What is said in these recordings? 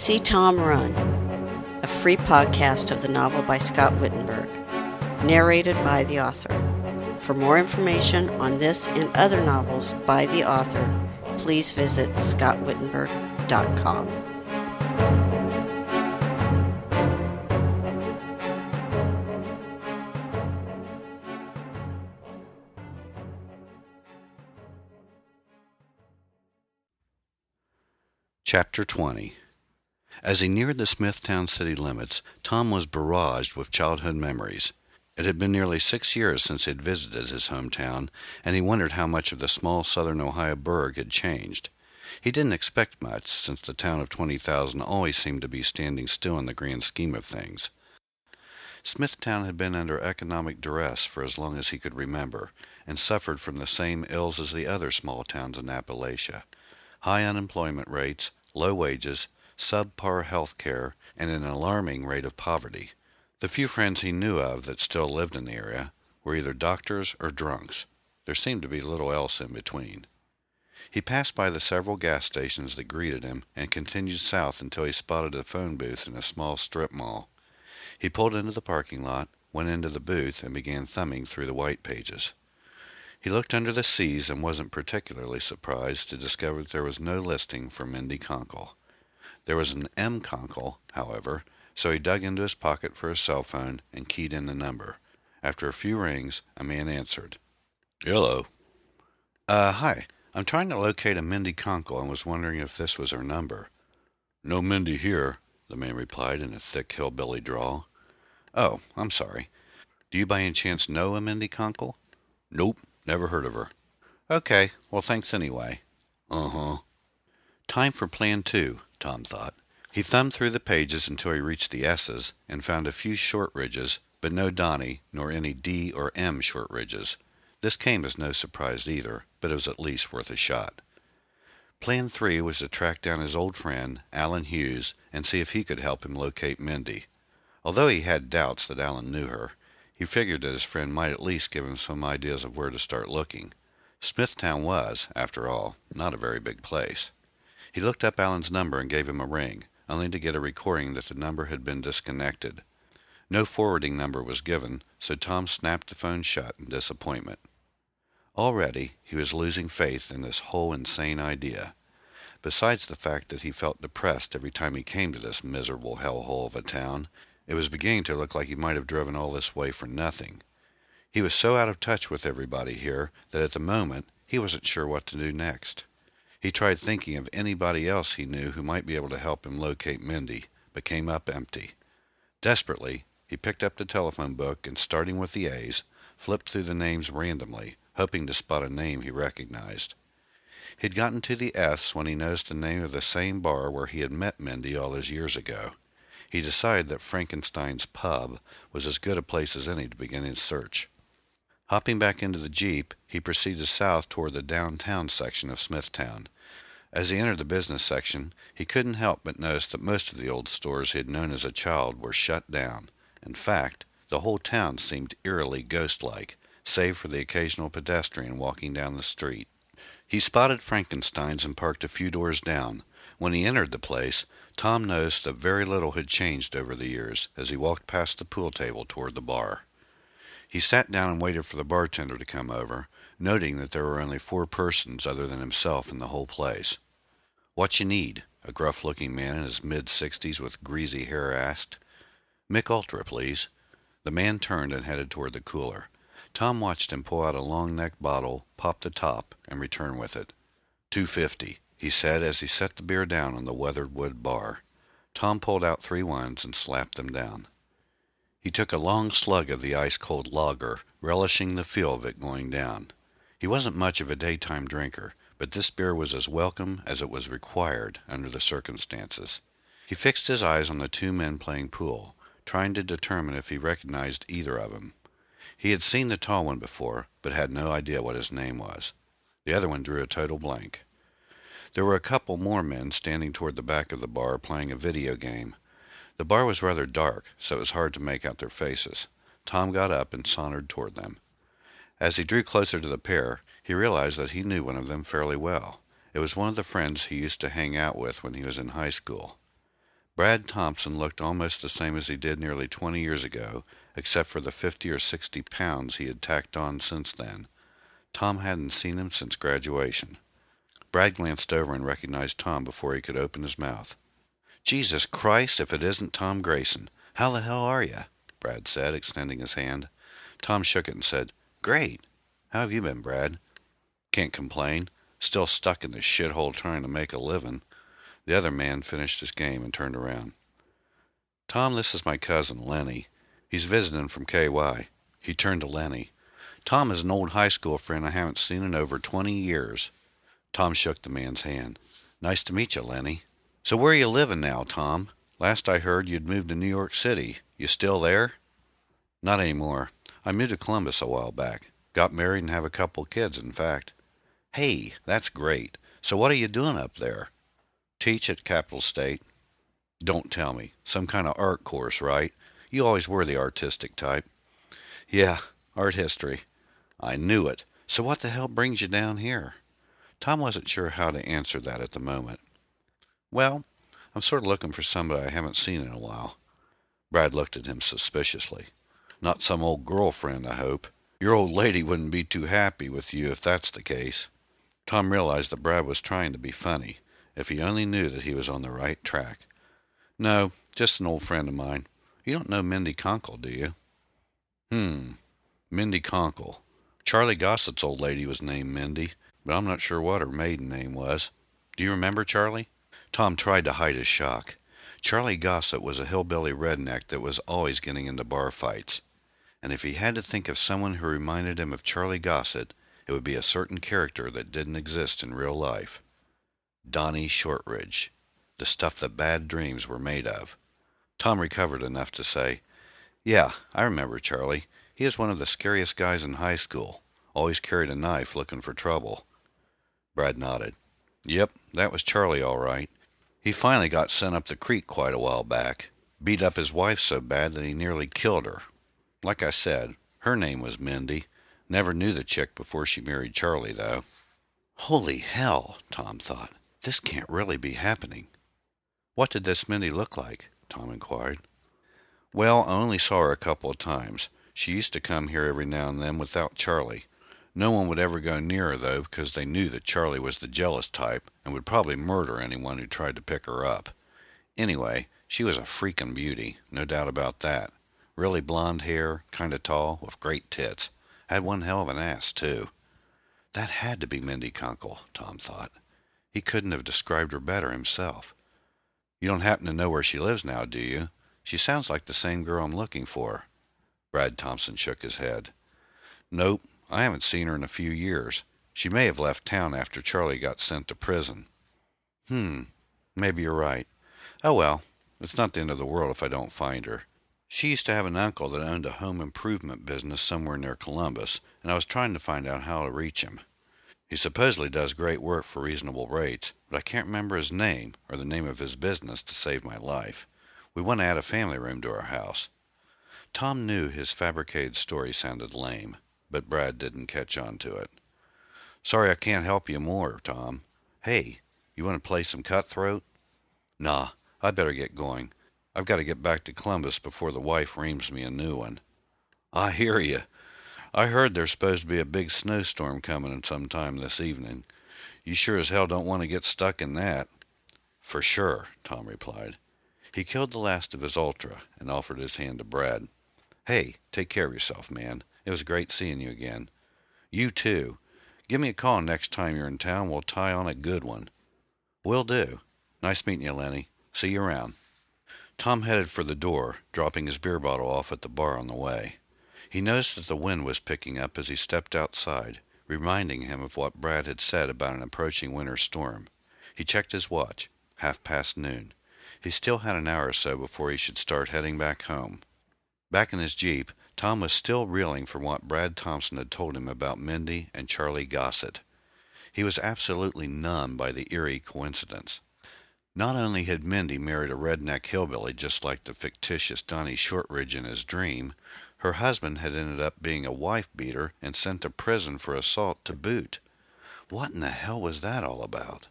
See Tom Run, a free podcast of the novel by Scott Wittenberg, narrated by the author. For more information on this and other novels by the author, please visit scottwittenberg.com. Chapter 20 As he neared the Smithtown city limits, Tom was barraged with childhood memories. It had been nearly six years since he had visited his hometown, and he wondered how much of the small southern Ohio burg had changed. He didn't expect much, since the town of 20,000 always seemed to be standing still in the grand scheme of things. Smithtown had been under economic duress for as long as he could remember, and suffered from the same ills as the other small towns in Appalachia high unemployment rates, low wages, subpar health care, and an alarming rate of poverty. The few friends he knew of that still lived in the area were either doctors or drunks. There seemed to be little else in between. He passed by the several gas stations that greeted him and continued south until he spotted a phone booth in a small strip mall. He pulled into the parking lot, went into the booth, and began thumbing through the white pages. He looked under the C's and wasn't particularly surprised to discover that there was no listing for Mindy Conkle. There was an M. Conkle, however, so he dug into his pocket for his cell phone and keyed in the number. After a few rings, a man answered. Hello. Uh, hi. I'm trying to locate a Mindy Conkle and was wondering if this was her number. No Mindy here, the man replied in a thick hillbilly drawl. Oh, I'm sorry. Do you by any chance know a Mindy Conkle? Nope. Never heard of her. Okay, well, thanks anyway. Uh huh. Time for plan two, Tom thought. He thumbed through the pages until he reached the S's and found a few Shortridges, but no Donnie, nor any D or M Shortridges. This came as no surprise either, but it was at least worth a shot. Plan three was to track down his old friend, Alan Hughes, and see if he could help him locate Mindy. Although he had doubts that Alan knew her, he figured that his friend might at least give him some ideas of where to start looking. Smithtown was, after all, not a very big place. He looked up Alan's number and gave him a ring, only to get a recording that the number had been disconnected. No forwarding number was given, so Tom snapped the phone shut in disappointment. Already he was losing faith in this whole insane idea. Besides the fact that he felt depressed every time he came to this miserable hellhole of a town, it was beginning to look like he might have driven all this way for nothing. He was so out of touch with everybody here that at the moment he wasn't sure what to do next. He tried thinking of anybody else he knew who might be able to help him locate Mindy, but came up empty. Desperately, he picked up the telephone book and, starting with the A's, flipped through the names randomly, hoping to spot a name he recognized. He'd gotten to the F's when he noticed the name of the same bar where he had met Mindy all those years ago he decided that Frankenstein's Pub was as good a place as any to begin his search. Hopping back into the Jeep, he proceeded south toward the downtown section of Smithtown. As he entered the business section, he couldn't help but notice that most of the old stores he had known as a child were shut down. In fact, the whole town seemed eerily ghost-like, save for the occasional pedestrian walking down the street. He spotted Frankenstein's and parked a few doors down. When he entered the place, Tom noticed that very little had changed over the years as he walked past the pool table toward the bar. He sat down and waited for the bartender to come over, noting that there were only four persons other than himself in the whole place. What you need? a gruff looking man in his mid sixties with greasy hair asked. Mich Ultra, please. The man turned and headed toward the cooler. Tom watched him pull out a long necked bottle, pop the top, and return with it. Two fifty he said as he set the beer down on the weathered wood bar. Tom pulled out three ones and slapped them down. He took a long slug of the ice-cold lager, relishing the feel of it going down. He wasn't much of a daytime drinker, but this beer was as welcome as it was required under the circumstances. He fixed his eyes on the two men playing pool, trying to determine if he recognized either of them. He had seen the tall one before, but had no idea what his name was. The other one drew a total blank. There were a couple more men standing toward the back of the bar playing a video game. The bar was rather dark, so it was hard to make out their faces. Tom got up and sauntered toward them. As he drew closer to the pair, he realized that he knew one of them fairly well. It was one of the friends he used to hang out with when he was in high school. Brad Thompson looked almost the same as he did nearly 20 years ago, except for the 50 or 60 pounds he had tacked on since then. Tom hadn't seen him since graduation. Brad glanced over and recognized Tom before he could open his mouth. Jesus Christ, if it isn't Tom Grayson. How the hell are you? Brad said, extending his hand. Tom shook it and said, Great. How have you been, Brad? Can't complain. Still stuck in this shithole trying to make a living. The other man finished his game and turned around. Tom, this is my cousin, Lenny. He's visiting from KY. He turned to Lenny. Tom is an old high school friend I haven't seen in over 20 years. Tom shook the man's hand. Nice to meet you, Lenny. So where are you living now, Tom? Last I heard you'd moved to New York City. You still there? Not anymore. I moved to Columbus a while back. Got married and have a couple kids, in fact. Hey, that's great. So what are you doing up there? Teach at Capital State. Don't tell me. Some kind of art course, right? You always were the artistic type. Yeah, art history. I knew it. So what the hell brings you down here? Tom wasn't sure how to answer that at the moment. Well, I'm sort of looking for somebody I haven't seen in a while. Brad looked at him suspiciously. Not some old girlfriend, I hope. Your old lady wouldn't be too happy with you if that's the case. Tom realized that Brad was trying to be funny, if he only knew that he was on the right track. No, just an old friend of mine. You don't know Mindy Conkle, do you? Hmm, Mindy Conkle. Charlie Gossett's old lady was named Mindy, but I'm not sure what her maiden name was. Do you remember Charlie? Tom tried to hide his shock. Charlie Gossett was a hillbilly redneck that was always getting into bar fights. And if he had to think of someone who reminded him of Charlie Gossett, it would be a certain character that didn't exist in real life. Donnie Shortridge, the stuff that bad dreams were made of. Tom recovered enough to say, Yeah, I remember Charlie. He was one of the scariest guys in high school. Always carried a knife looking for trouble. Brad nodded. Yep, that was Charlie all right. He finally got sent up the creek quite a while back. Beat up his wife so bad that he nearly killed her. Like I said, her name was Mindy. Never knew the chick before she married Charlie, though. Holy hell, Tom thought. This can't really be happening. What did this Mindy look like? Tom inquired. Well, I only saw her a couple of times. She used to come here every now and then without Charlie. No one would ever go near her, though, because they knew that Charlie was the jealous type and would probably murder anyone who tried to pick her up. Anyway, she was a freakin' beauty, no doubt about that. Really blonde hair, kind of tall, with great tits. Had one hell of an ass, too. That had to be Mindy Conkle, Tom thought. He couldn't have described her better himself. You don't happen to know where she lives now, do you? She sounds like the same girl I'm looking for. Brad Thompson shook his head. Nope, I haven't seen her in a few years. She may have left town after Charlie got sent to prison. Hmm, maybe you're right. Oh well, it's not the end of the world if I don't find her. She used to have an uncle that owned a home improvement business somewhere near Columbus, and I was trying to find out how to reach him. He supposedly does great work for reasonable rates, but I can't remember his name or the name of his business to save my life. We want to add a family room to our house. Tom knew his fabricated story sounded lame but Brad didn't catch on to it. Sorry I can't help you more, Tom. Hey, you want to play some cutthroat? Nah, I'd better get going. I've got to get back to Columbus before the wife reams me a new one. I hear you. I heard there's supposed to be a big snowstorm coming sometime this evening. You sure as hell don't want to get stuck in that. For sure, Tom replied. He killed the last of his Ultra and offered his hand to Brad. Hey, take care of yourself, man. It was great seeing you again. You too. Give me a call next time you're in town. We'll tie on a good one. Will do. Nice meeting you, Lenny. See you around. Tom headed for the door, dropping his beer bottle off at the bar on the way. He noticed that the wind was picking up as he stepped outside, reminding him of what Brad had said about an approaching winter storm. He checked his watch. Half past noon. He still had an hour or so before he should start heading back home. Back in his Jeep, Tom was still reeling from what Brad Thompson had told him about Mindy and Charlie Gossett. He was absolutely numbed by the eerie coincidence. Not only had Mindy married a redneck hillbilly just like the fictitious Donnie Shortridge in his dream, her husband had ended up being a wife beater and sent to prison for assault to boot. What in the hell was that all about?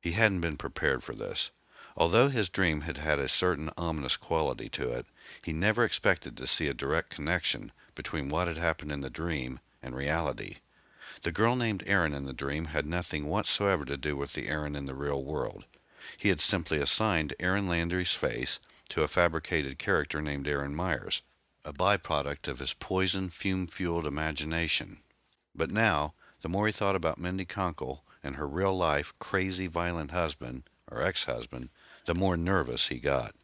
He hadn't been prepared for this. Although his dream had had a certain ominous quality to it, he never expected to see a direct connection between what had happened in the dream and reality. The girl named Erin in the dream had nothing whatsoever to do with the Erin in the real world. He had simply assigned Erin Landry's face to a fabricated character named Erin Myers, a byproduct of his poison, fume fueled imagination. But now, the more he thought about Mindy Conkle and her real life, crazy, violent husband, or ex husband, the more nervous he got.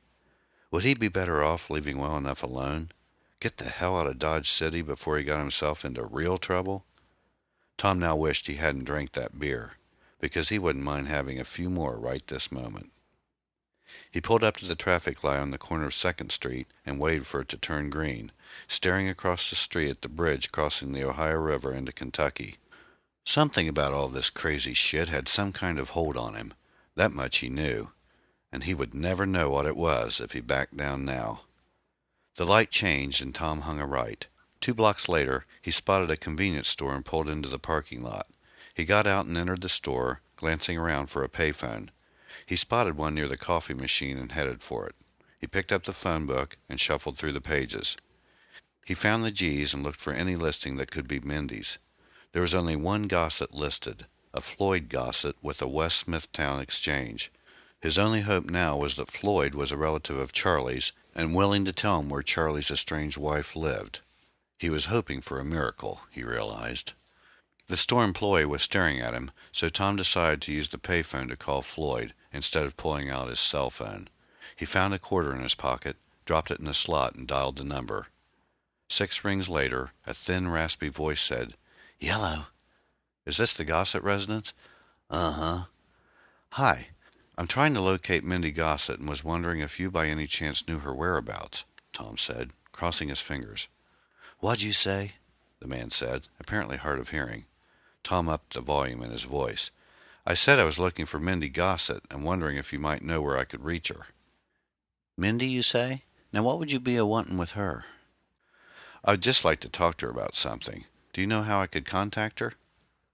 Would he be better off leaving well enough alone? Get the hell out of Dodge City before he got himself into real trouble? Tom now wished he hadn't drank that beer, because he wouldn't mind having a few more right this moment. He pulled up to the traffic light on the corner of Second Street and waited for it to turn green, staring across the street at the bridge crossing the Ohio River into Kentucky. Something about all this crazy shit had some kind of hold on him. That much he knew, and he would never know what it was if he backed down now. The light changed and Tom hung a right. Two blocks later, he spotted a convenience store and pulled into the parking lot. He got out and entered the store, glancing around for a payphone. He spotted one near the coffee machine and headed for it. He picked up the phone book and shuffled through the pages. He found the G's and looked for any listing that could be Mindy's. There was only one Gossett listed, a Floyd Gossett with a West Smithtown exchange. His only hope now was that Floyd was a relative of Charlie's and willing to tell him where Charlie's estranged wife lived. He was hoping for a miracle, he realized. The store employee was staring at him, so Tom decided to use the payphone to call Floyd instead of pulling out his cell phone. He found a quarter in his pocket, dropped it in a slot, and dialed the number. Six rings later, a thin, raspy voice said, Yellow. Is this the Gossett residence? Uh huh. Hi. I'm trying to locate Mindy Gossett and was wondering if you by any chance knew her whereabouts, Tom said, crossing his fingers. What'd you say? the man said, apparently hard of hearing. Tom upped the volume in his voice. I said I was looking for Mindy Gossett and wondering if you might know where I could reach her. Mindy, you say? Now what would you be a wanting with her? I'd just like to talk to her about something. Do you know how I could contact her?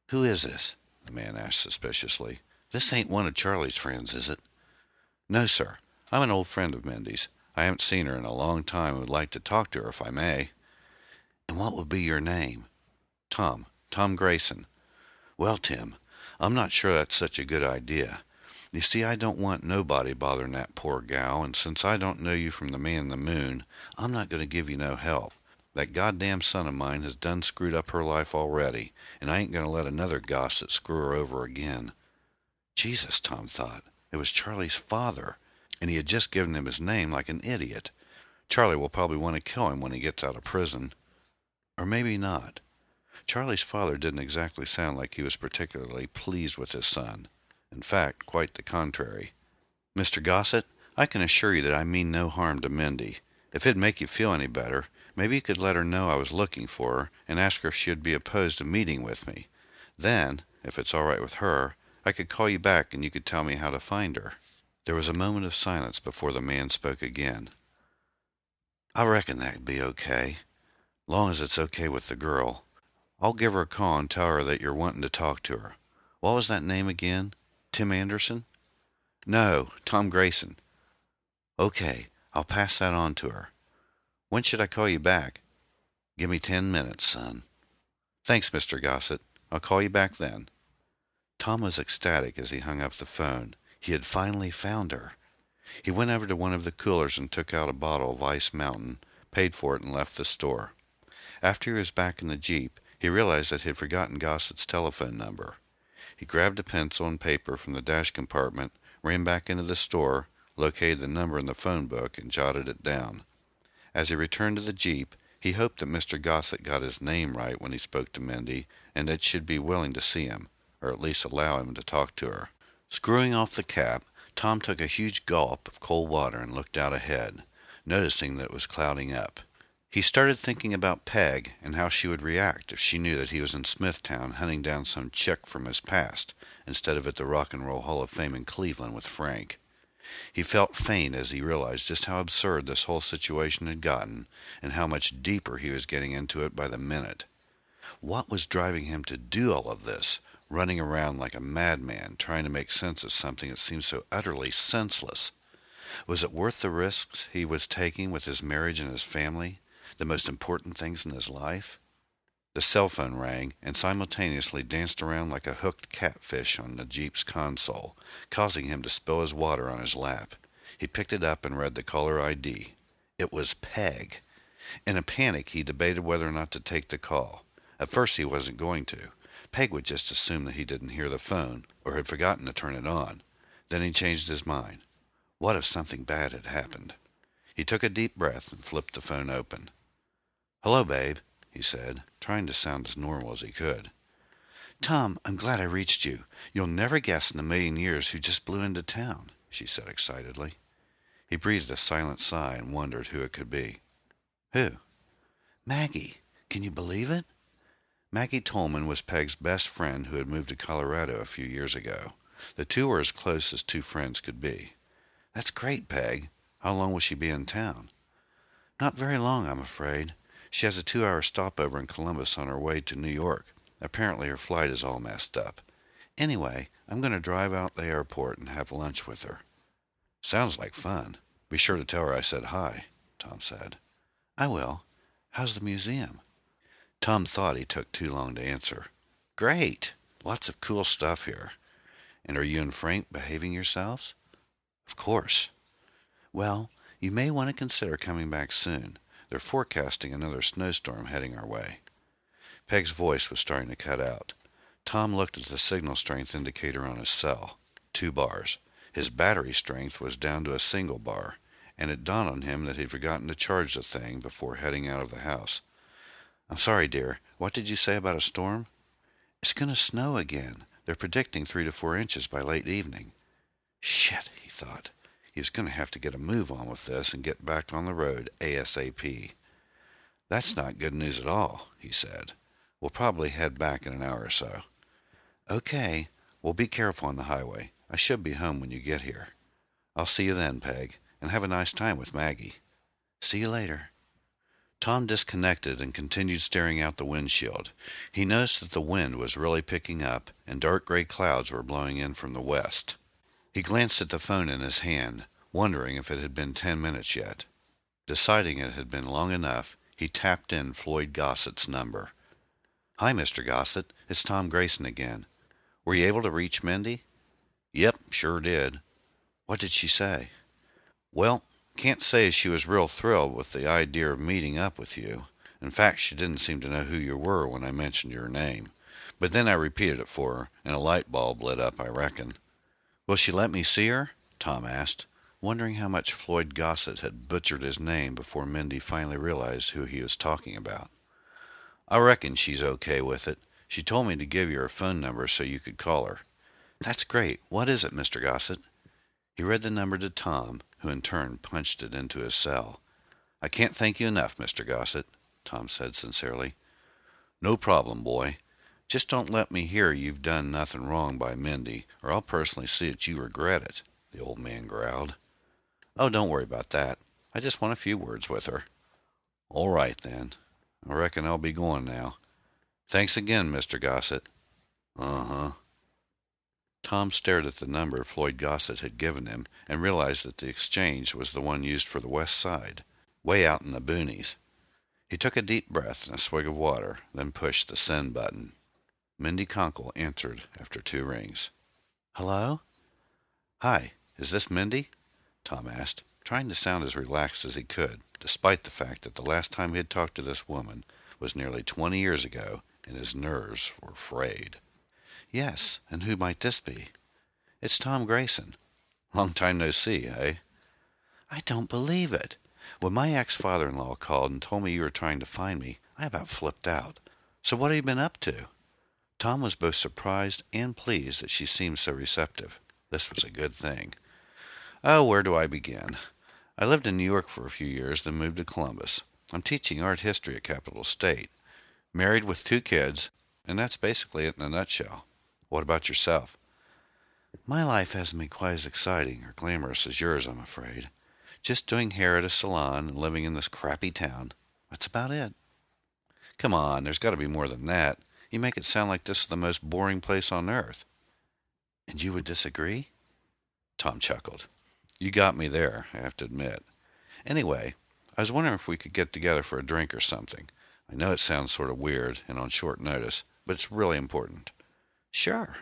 Who is this? the man asked suspiciously. This ain't one of Charlie's friends, is it? No, sir. I'm an old friend of Mindy's. I haven't seen her in a long time and would like to talk to her if I may. And what would be your name? Tom. Tom Grayson. Well, Tim, I'm not sure that's such a good idea. You see, I don't want nobody bothering that poor gal, and since I don't know you from the man in the moon, I'm not going to give you no help. That goddamn son of mine has done screwed up her life already, and I ain't going to let another Gossett screw her over again. Jesus, Tom thought. It was Charlie's father, and he had just given him his name like an idiot. Charlie will probably want to kill him when he gets out of prison. Or maybe not. Charlie's father didn't exactly sound like he was particularly pleased with his son. In fact, quite the contrary. Mr. Gossett, I can assure you that I mean no harm to Mindy. If it'd make you feel any better, maybe you could let her know I was looking for her and ask her if she would be opposed to meeting with me. Then, if it's all right with her, I could call you back and you could tell me how to find her. There was a moment of silence before the man spoke again. I reckon that'd be okay long as it's okay with the girl. I'll give her a call and tell her that you're wanting to talk to her. What was that name again? Tim Anderson? No, Tom Grayson. Okay, I'll pass that on to her. When should I call you back? Give me ten minutes, son. Thanks, Mr. Gossett. I'll call you back then. Tom was ecstatic as he hung up the phone. He had finally found her. He went over to one of the coolers and took out a bottle of Ice Mountain, paid for it, and left the store. After he was back in the Jeep, he realized that he had forgotten Gossett's telephone number. He grabbed a pencil and paper from the dash compartment, ran back into the store, located the number in the phone book, and jotted it down. As he returned to the Jeep, he hoped that Mr. Gossett got his name right when he spoke to Mindy, and that she'd be willing to see him, or at least allow him to talk to her. Screwing off the cap, Tom took a huge gulp of cold water and looked out ahead, noticing that it was clouding up. He started thinking about Peg and how she would react if she knew that he was in Smithtown hunting down some chick from his past instead of at the Rock and Roll Hall of Fame in Cleveland with Frank. He felt faint as he realized just how absurd this whole situation had gotten and how much deeper he was getting into it by the minute. What was driving him to do all of this? Running around like a madman trying to make sense of something that seemed so utterly senseless. Was it worth the risks he was taking with his marriage and his family, the most important things in his life? The cell phone rang and simultaneously danced around like a hooked catfish on the Jeep's console, causing him to spill his water on his lap. He picked it up and read the caller ID. It was Peg. In a panic, he debated whether or not to take the call. At first, he wasn't going to. Peg would just assume that he didn't hear the phone or had forgotten to turn it on. Then he changed his mind. What if something bad had happened? He took a deep breath and flipped the phone open. Hello, babe, he said, trying to sound as normal as he could. Tom, I'm glad I reached you. You'll never guess in a million years who just blew into town, she said excitedly. He breathed a silent sigh and wondered who it could be. Who? Maggie. Can you believe it? Maggie Tolman was Peg's best friend who had moved to Colorado a few years ago. The two were as close as two friends could be. That's great, Peg. How long will she be in town? Not very long, I'm afraid. She has a two hour stopover in Columbus on her way to New York. Apparently her flight is all messed up. Anyway, I'm going to drive out to the airport and have lunch with her. Sounds like fun. Be sure to tell her I said hi, Tom said. I will. How's the museum? Tom thought he took too long to answer. Great. Lots of cool stuff here. And are you and Frank behaving yourselves? Of course. Well, you may want to consider coming back soon. They're forecasting another snowstorm heading our way. Peg's voice was starting to cut out. Tom looked at the signal strength indicator on his cell. Two bars. His battery strength was down to a single bar, and it dawned on him that he'd forgotten to charge the thing before heading out of the house. I'm sorry, dear. What did you say about a storm? It's going to snow again. They're predicting three to four inches by late evening. Shit, he thought. He was going to have to get a move on with this and get back on the road ASAP. That's not good news at all, he said. We'll probably head back in an hour or so. Okay. Well, be careful on the highway. I should be home when you get here. I'll see you then, Peg, and have a nice time with Maggie. See you later. Tom disconnected and continued staring out the windshield. He noticed that the wind was really picking up and dark gray clouds were blowing in from the west. He glanced at the phone in his hand, wondering if it had been ten minutes yet. Deciding it had been long enough, he tapped in Floyd Gossett's number. Hi, Mr. Gossett. It's Tom Grayson again. Were you able to reach Mindy? Yep, sure did. What did she say? Well, can't say she was real thrilled with the idea of meeting up with you. In fact, she didn't seem to know who you were when I mentioned your name. But then I repeated it for her, and a light bulb lit up, I reckon. Will she let me see her? Tom asked, wondering how much Floyd Gossett had butchered his name before Mindy finally realized who he was talking about. I reckon she's okay with it. She told me to give you her phone number so you could call her. That's great. What is it, Mr. Gossett? He read the number to Tom, who in turn punched it into his cell. I can't thank you enough, Mr. Gossett, Tom said sincerely. No problem, boy. Just don't let me hear you've done nothing wrong by Mindy, or I'll personally see that you regret it, the old man growled. Oh, don't worry about that. I just want a few words with her. All right, then. I reckon I'll be going now. Thanks again, Mr. Gossett. Uh-huh. Tom stared at the number Floyd Gossett had given him and realized that the exchange was the one used for the west side, way out in the boonies. He took a deep breath and a swig of water, then pushed the send button. Mindy Conkle answered after two rings. Hello? Hi, is this Mindy? Tom asked, trying to sound as relaxed as he could, despite the fact that the last time he had talked to this woman was nearly twenty years ago and his nerves were frayed. Yes, and who might this be? It's Tom Grayson. Long time no see, eh? I don't believe it. When my ex-father-in-law called and told me you were trying to find me, I about flipped out. So what have you been up to? Tom was both surprised and pleased that she seemed so receptive. This was a good thing. Oh, where do I begin? I lived in New York for a few years, then moved to Columbus. I'm teaching art history at Capital State. Married with two kids, and that's basically it in a nutshell. What about yourself? My life hasn't been quite as exciting or glamorous as yours, I'm afraid. Just doing hair at a salon and living in this crappy town. That's about it. Come on, there's got to be more than that. You make it sound like this is the most boring place on earth. And you would disagree? Tom chuckled. You got me there, I have to admit. Anyway, I was wondering if we could get together for a drink or something. I know it sounds sort of weird and on short notice, but it's really important. Sure.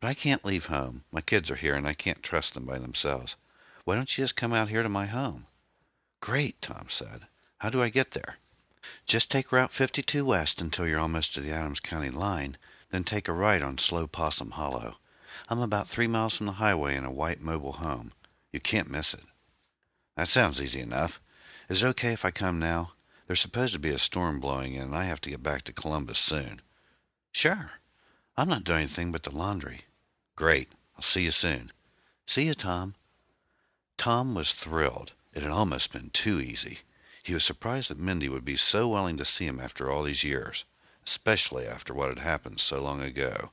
But I can't leave home. My kids are here and I can't trust them by themselves. Why don't you just come out here to my home? Great, Tom said. How do I get there? Just take Route 52 west until you're almost to the Adams County line, then take a right on Slow Possum Hollow. I'm about three miles from the highway in a white mobile home. You can't miss it. That sounds easy enough. Is it okay if I come now? There's supposed to be a storm blowing in, and I have to get back to Columbus soon. Sure. I'm not doing anything but the laundry. Great. I'll see you soon. See you, Tom. Tom was thrilled. It had almost been too easy. He was surprised that Mindy would be so willing to see him after all these years, especially after what had happened so long ago.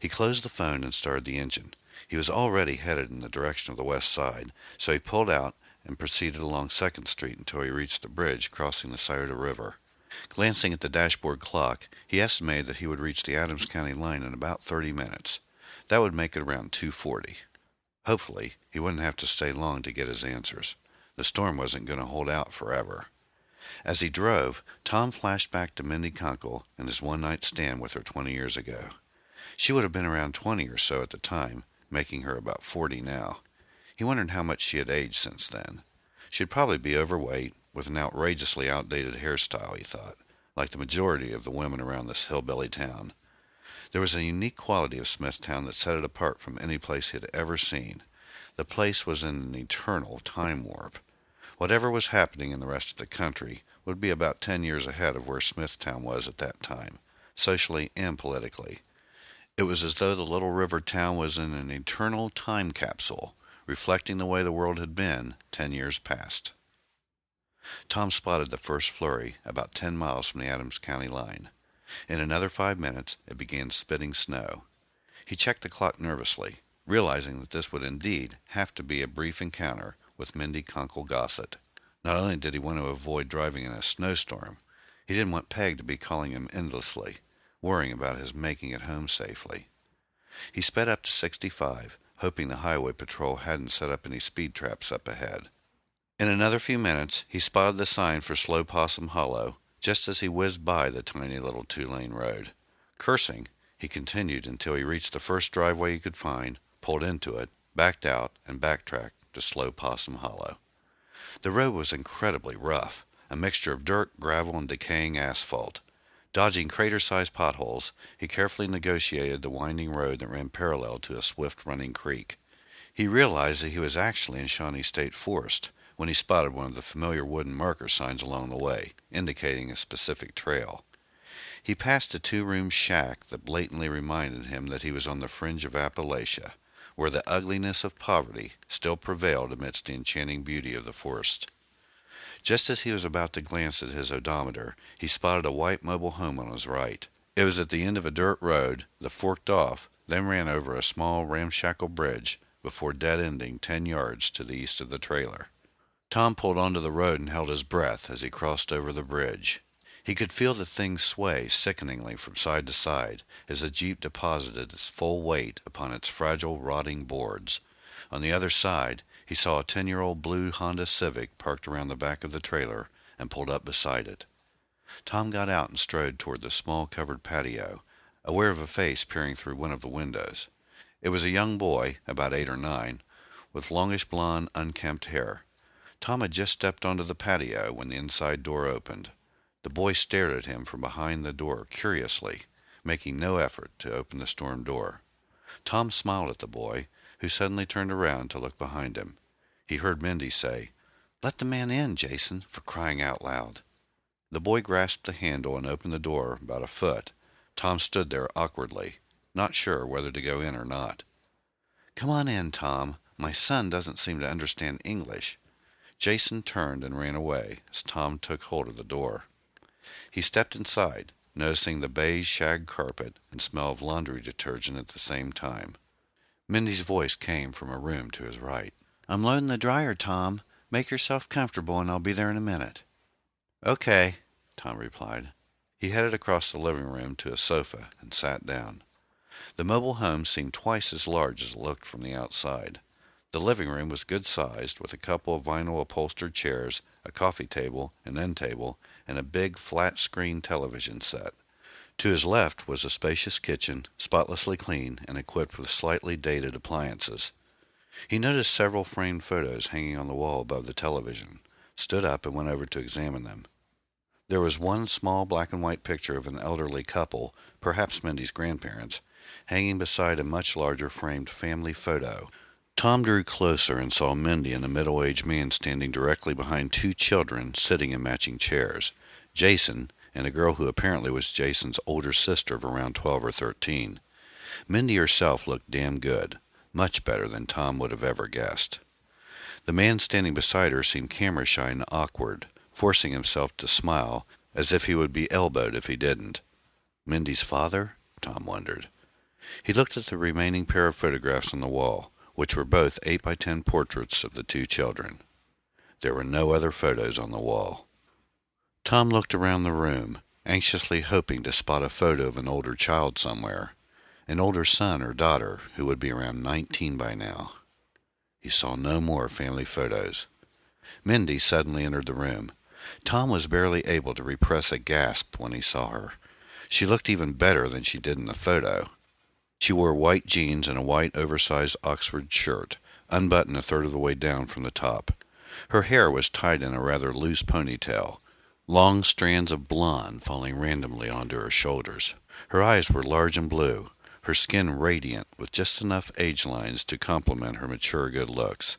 He closed the phone and started the engine. He was already headed in the direction of the west side, so he pulled out and proceeded along Second Street until he reached the bridge crossing the Scioto River. Glancing at the dashboard clock, he estimated that he would reach the Adams County line in about 30 minutes. That would make it around 2:40. Hopefully, he wouldn't have to stay long to get his answers. The storm wasn't going to hold out forever. As he drove, Tom flashed back to Mindy Conkle and his one-night stand with her 20 years ago. She would have been around 20 or so at the time, making her about 40 now. He wondered how much she had aged since then. She'd probably be overweight, with an outrageously outdated hairstyle, he thought, like the majority of the women around this hillbilly town. There was a unique quality of Smithtown that set it apart from any place he had ever seen. The place was in an eternal time warp. Whatever was happening in the rest of the country would be about ten years ahead of where Smithtown was at that time, socially and politically. It was as though the little river town was in an eternal time capsule, reflecting the way the world had been ten years past. Tom spotted the first flurry about ten miles from the Adams County line. In another five minutes it began spitting snow. He checked the clock nervously, realizing that this would indeed have to be a brief encounter with Mindy Conkle Gossett. Not only did he want to avoid driving in a snowstorm, he didn't want Peg to be calling him endlessly, worrying about his making it home safely. He sped up to 65, hoping the highway patrol hadn't set up any speed traps up ahead. In another few minutes, he spotted the sign for Slow Possum Hollow just as he whizzed by the tiny little two-lane road. Cursing, he continued until he reached the first driveway he could find, pulled into it, backed out, and backtracked to Slow Possum Hollow. The road was incredibly rough, a mixture of dirt, gravel, and decaying asphalt. Dodging crater-sized potholes, he carefully negotiated the winding road that ran parallel to a swift-running creek. He realized that he was actually in Shawnee State Forest when he spotted one of the familiar wooden marker signs along the way, indicating a specific trail. He passed a two-room shack that blatantly reminded him that he was on the fringe of Appalachia, where the ugliness of poverty still prevailed amidst the enchanting beauty of the forest. Just as he was about to glance at his odometer, he spotted a white mobile home on his right. It was at the end of a dirt road that forked off, then ran over a small ramshackle bridge before dead-ending ten yards to the east of the trailer. Tom pulled onto the road and held his breath as he crossed over the bridge. He could feel the thing sway sickeningly from side to side as the jeep deposited its full weight upon its fragile, rotting boards. On the other side, he saw a ten-year-old blue Honda Civic parked around the back of the trailer and pulled up beside it. Tom got out and strode toward the small covered patio, aware of a face peering through one of the windows. It was a young boy, about eight or nine, with longish blond, unkempt hair. Tom had just stepped onto the patio when the inside door opened. The boy stared at him from behind the door curiously, making no effort to open the storm door. Tom smiled at the boy, who suddenly turned around to look behind him. He heard Mindy say, Let the man in, Jason, for crying out loud. The boy grasped the handle and opened the door about a foot. Tom stood there awkwardly, not sure whether to go in or not. Come on in, Tom. My son doesn't seem to understand English. Jason turned and ran away as Tom took hold of the door. He stepped inside, noticing the beige shag carpet and smell of laundry detergent at the same time. Mindy's voice came from a room to his right. I'm loading the dryer, Tom. Make yourself comfortable and I'll be there in a minute. Okay, Tom replied. He headed across the living room to a sofa and sat down. The mobile home seemed twice as large as it looked from the outside. The living room was good sized, with a couple of vinyl upholstered chairs, a coffee table, an end table, and a big flat screen television set. To his left was a spacious kitchen, spotlessly clean and equipped with slightly dated appliances. He noticed several framed photos hanging on the wall above the television, stood up and went over to examine them. There was one small black and white picture of an elderly couple, perhaps Mindy's grandparents, hanging beside a much larger framed family photo Tom drew closer and saw Mindy and a middle aged man standing directly behind two children sitting in matching chairs Jason and a girl who apparently was Jason's older sister of around 12 or 13. Mindy herself looked damn good, much better than Tom would have ever guessed. The man standing beside her seemed camera shy and awkward, forcing himself to smile as if he would be elbowed if he didn't. Mindy's father? Tom wondered. He looked at the remaining pair of photographs on the wall which were both 8 by 10 portraits of the two children. There were no other photos on the wall. Tom looked around the room, anxiously hoping to spot a photo of an older child somewhere, an older son or daughter who would be around 19 by now. He saw no more family photos. Mindy suddenly entered the room. Tom was barely able to repress a gasp when he saw her. She looked even better than she did in the photo. She wore white jeans and a white oversized Oxford shirt, unbuttoned a third of the way down from the top. Her hair was tied in a rather loose ponytail, long strands of blonde falling randomly onto her shoulders. Her eyes were large and blue, her skin radiant with just enough age lines to complement her mature good looks,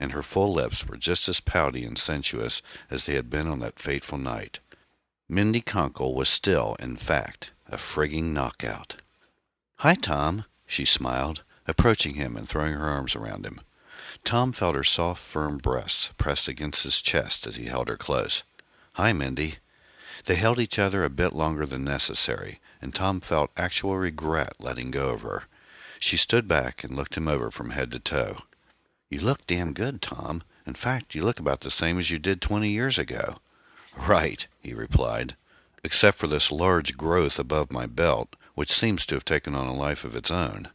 and her full lips were just as pouty and sensuous as they had been on that fateful night. Mindy Conkle was still, in fact, a frigging knockout. Hi, Tom, she smiled, approaching him and throwing her arms around him. Tom felt her soft, firm breasts pressed against his chest as he held her close. Hi, Mindy. They held each other a bit longer than necessary, and Tom felt actual regret letting go of her. She stood back and looked him over from head to toe. You look damn good, Tom. In fact, you look about the same as you did twenty years ago. Right, he replied, except for this large growth above my belt, which seems to have taken on a life of its own.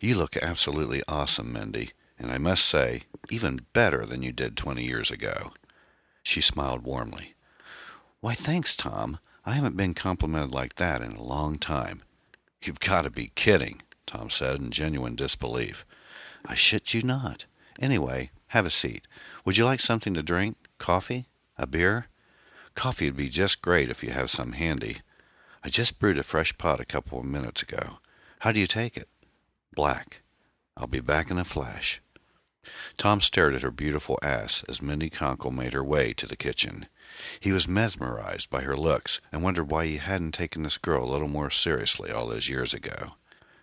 You look absolutely awesome, Mindy, and I must say, even better than you did twenty years ago. She smiled warmly. Why, thanks, Tom. I haven't been complimented like that in a long time. You've got to be kidding, Tom said in genuine disbelief. I shit you not. Anyway, have a seat. Would you like something to drink? Coffee? A beer? Coffee would be just great if you have some handy. I just brewed a fresh pot a couple of minutes ago. How do you take it? Black. I'll be back in a flash. Tom stared at her beautiful ass as Mindy Conkle made her way to the kitchen. He was mesmerized by her looks and wondered why he hadn't taken this girl a little more seriously all those years ago.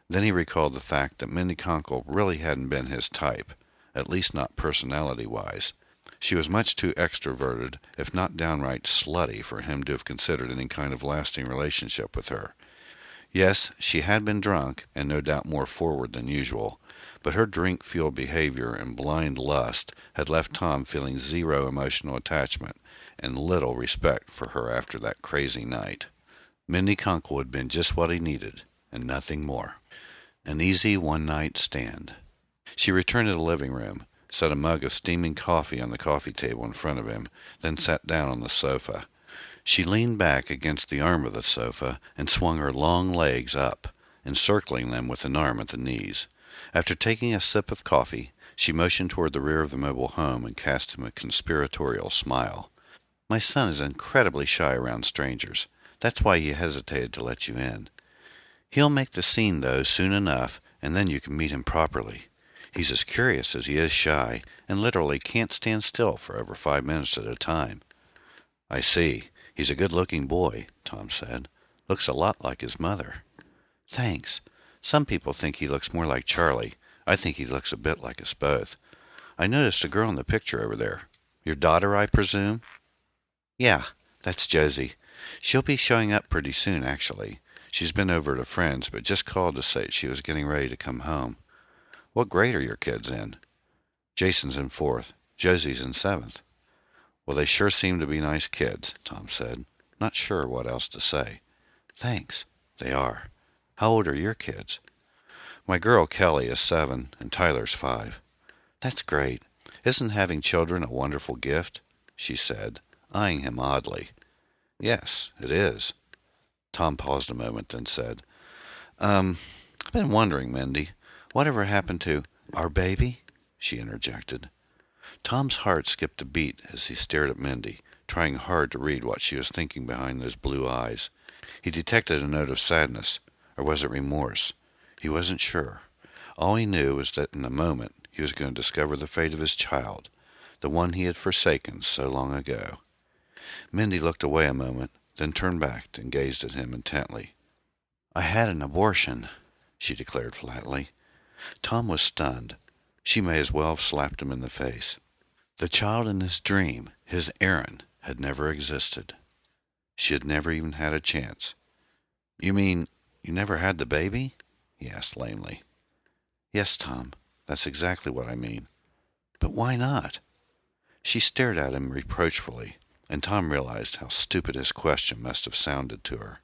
Then he recalled the fact that Mindy Conkle really hadn't been his type, at least not personality wise. She was much too extroverted, if not downright slutty, for him to have considered any kind of lasting relationship with her. Yes, she had been drunk, and no doubt more forward than usual, but her drink fueled behavior and blind lust had left Tom feeling zero emotional attachment and little respect for her after that crazy night. Mindy Conkle had been just what he needed, and nothing more. An easy one night stand. She returned to the living room, set a mug of steaming coffee on the coffee table in front of him, then sat down on the sofa. She leaned back against the arm of the sofa and swung her long legs up, encircling them with an arm at the knees. After taking a sip of coffee, she motioned toward the rear of the mobile home and cast him a conspiratorial smile. My son is incredibly shy around strangers. That's why he hesitated to let you in. He'll make the scene, though, soon enough, and then you can meet him properly. He's as curious as he is shy, and literally can't stand still for over five minutes at a time. I see. He's a good looking boy, Tom said. Looks a lot like his mother. Thanks. Some people think he looks more like Charlie. I think he looks a bit like us both. I noticed a girl in the picture over there. Your daughter, I presume? Yeah, that's Josie. She'll be showing up pretty soon, actually. She's been over to friends, but just called to say she was getting ready to come home. What grade are your kids in? Jason's in fourth. Josie's in seventh. Well, they sure seem to be nice kids, Tom said, not sure what else to say. Thanks. They are. How old are your kids? My girl Kelly is seven, and Tyler's five. That's great. Isn't having children a wonderful gift? she said, eyeing him oddly. Yes, it is. Tom paused a moment, then said, Um, I've been wondering, Mindy, whatever happened to our baby? she interjected. Tom's heart skipped a beat as he stared at Mindy, trying hard to read what she was thinking behind those blue eyes. He detected a note of sadness, or was it remorse? He wasn't sure. All he knew was that in a moment he was going to discover the fate of his child, the one he had forsaken so long ago. Mindy looked away a moment, then turned back and gazed at him intently. I had an abortion, she declared flatly. Tom was stunned. She may as well have slapped him in the face. The child in his dream, his Erin, had never existed. She had never even had a chance. You mean you never had the baby? he asked lamely. Yes, Tom, that's exactly what I mean. But why not? She stared at him reproachfully, and Tom realized how stupid his question must have sounded to her.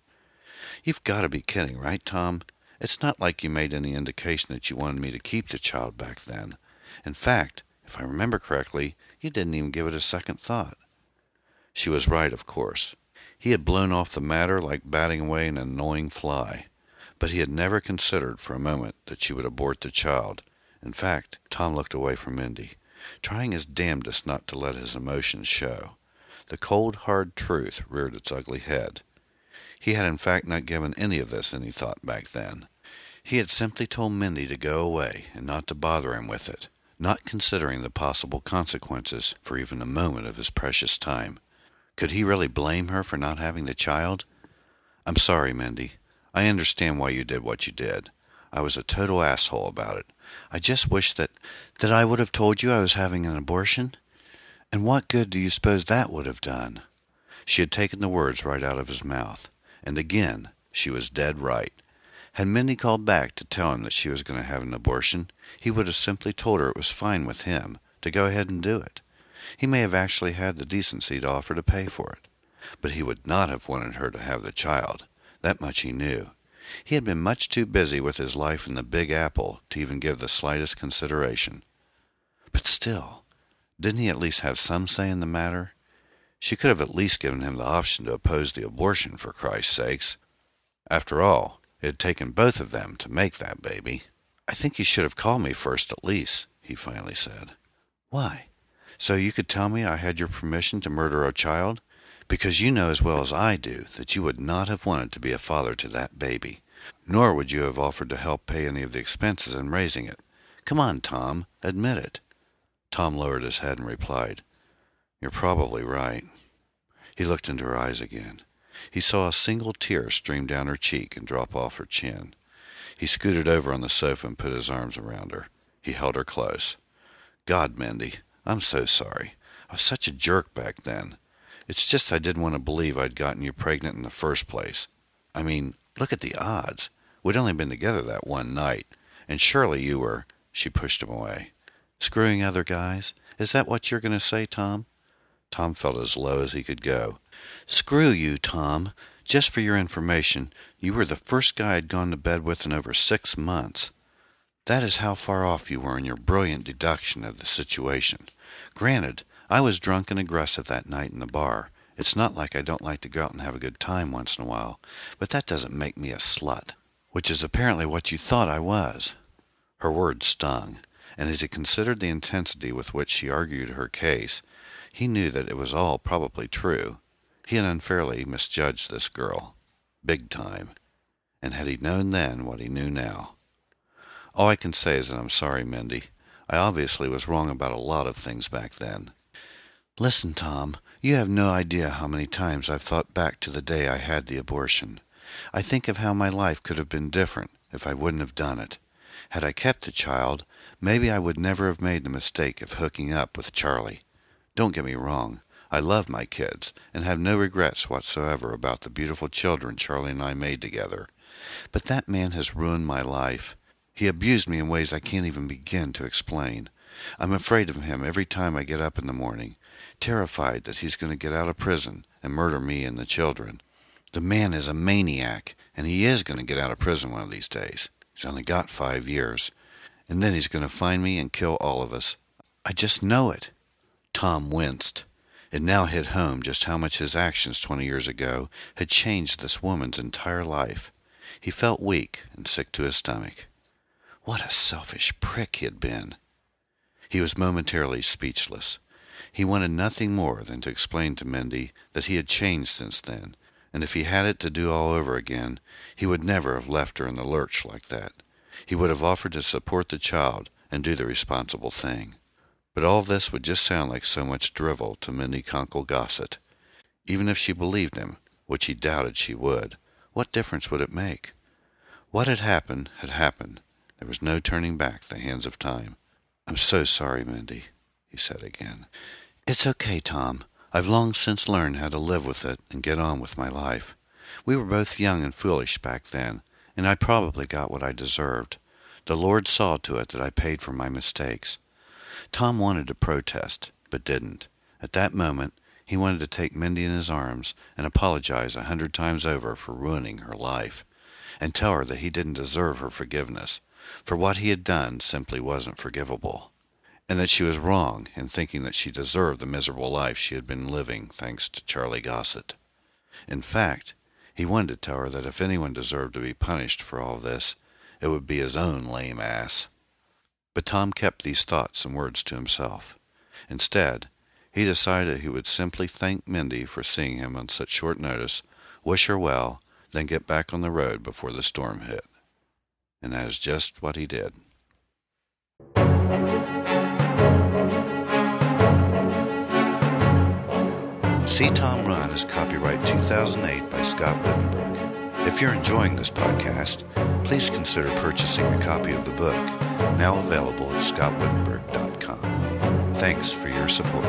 You've got to be kidding, right, Tom? It's not like you made any indication that you wanted me to keep the child back then. In fact, if I remember correctly, you didn't even give it a second thought. She was right, of course. He had blown off the matter like batting away an annoying fly. But he had never considered for a moment that she would abort the child. In fact, Tom looked away from Mindy, trying his damnedest not to let his emotions show. The cold, hard truth reared its ugly head. He had in fact not given any of this any thought back then. He had simply told Mindy to go away and not to bother him with it, not considering the possible consequences for even a moment of his precious time. Could he really blame her for not having the child? I'm sorry, Mindy. I understand why you did what you did. I was a total asshole about it. I just wish that that I would have told you I was having an abortion. And what good do you suppose that would have done? She had taken the words right out of his mouth. And again, she was dead right. Had Mindy called back to tell him that she was going to have an abortion, he would have simply told her it was fine with him to go ahead and do it. He may have actually had the decency to offer to pay for it. But he would not have wanted her to have the child. That much he knew. He had been much too busy with his life in the Big Apple to even give the slightest consideration. But still, didn't he at least have some say in the matter? She could have at least given him the option to oppose the abortion, for Christ's sakes. After all, it had taken both of them to make that baby. I think you should have called me first at least, he finally said. Why? So you could tell me I had your permission to murder a child? because you know as well as I do that you would not have wanted to be a father to that baby, nor would you have offered to help pay any of the expenses in raising it. Come on, Tom, admit it. Tom lowered his head and replied, You're probably right. He looked into her eyes again. He saw a single tear stream down her cheek and drop off her chin. He scooted over on the sofa and put his arms around her. He held her close. God, Mindy, I'm so sorry. I was such a jerk back then. It's just I didn't want to believe I'd gotten you pregnant in the first place. I mean, look at the odds. We'd only been together that one night, and surely you were. She pushed him away. Screwing other guys? Is that what you're going to say, Tom? Tom felt as low as he could go. Screw you, Tom. Just for your information, you were the first guy I'd gone to bed with in over six months. That is how far off you were in your brilliant deduction of the situation. Granted, I was drunk and aggressive that night in the bar. It's not like I don't like to go out and have a good time once in a while, but that doesn't make me a slut, which is apparently what you thought I was. Her words stung, and as he considered the intensity with which she argued her case, he knew that it was all probably true. He had unfairly misjudged this girl. Big time. And had he known then what he knew now? All I can say is that I'm sorry, Mindy. I obviously was wrong about a lot of things back then. Listen, Tom, you have no idea how many times I've thought back to the day I had the abortion. I think of how my life could have been different if I wouldn't have done it. Had I kept the child, maybe I would never have made the mistake of hooking up with Charlie. Don't get me wrong. I love my kids and have no regrets whatsoever about the beautiful children Charlie and I made together. But that man has ruined my life. He abused me in ways I can't even begin to explain. I'm afraid of him every time I get up in the morning terrified that he's going to get out of prison and murder me and the children. The man is a maniac, and he is going to get out of prison one of these days. He's only got five years. And then he's going to find me and kill all of us. I just know it. Tom winced. It now hit home just how much his actions twenty years ago had changed this woman's entire life. He felt weak and sick to his stomach. What a selfish prick he had been. He was momentarily speechless. He wanted nothing more than to explain to Mindy that he had changed since then, and if he had it to do all over again, he would never have left her in the lurch like that. He would have offered to support the child and do the responsible thing. But all this would just sound like so much drivel to Mindy Conkle Gossett. Even if she believed him, which he doubted she would, what difference would it make? What had happened had happened. There was no turning back the hands of time. I'm so sorry, Mindy, he said again. It's okay, Tom. I've long since learned how to live with it and get on with my life. We were both young and foolish back then, and I probably got what I deserved. The Lord saw to it that I paid for my mistakes. Tom wanted to protest, but didn't. At that moment, he wanted to take Mindy in his arms and apologize a hundred times over for ruining her life, and tell her that he didn't deserve her forgiveness, for what he had done simply wasn't forgivable and that she was wrong in thinking that she deserved the miserable life she had been living thanks to Charlie Gossett. In fact, he wanted to tell her that if anyone deserved to be punished for all this, it would be his own lame ass. But Tom kept these thoughts and words to himself. Instead, he decided he would simply thank Mindy for seeing him on such short notice, wish her well, then get back on the road before the storm hit. And that is just what he did. See Tom Run is copyright 2008 by Scott Wittenberg. If you're enjoying this podcast, please consider purchasing a copy of the book, now available at scottwittenberg.com. Thanks for your support.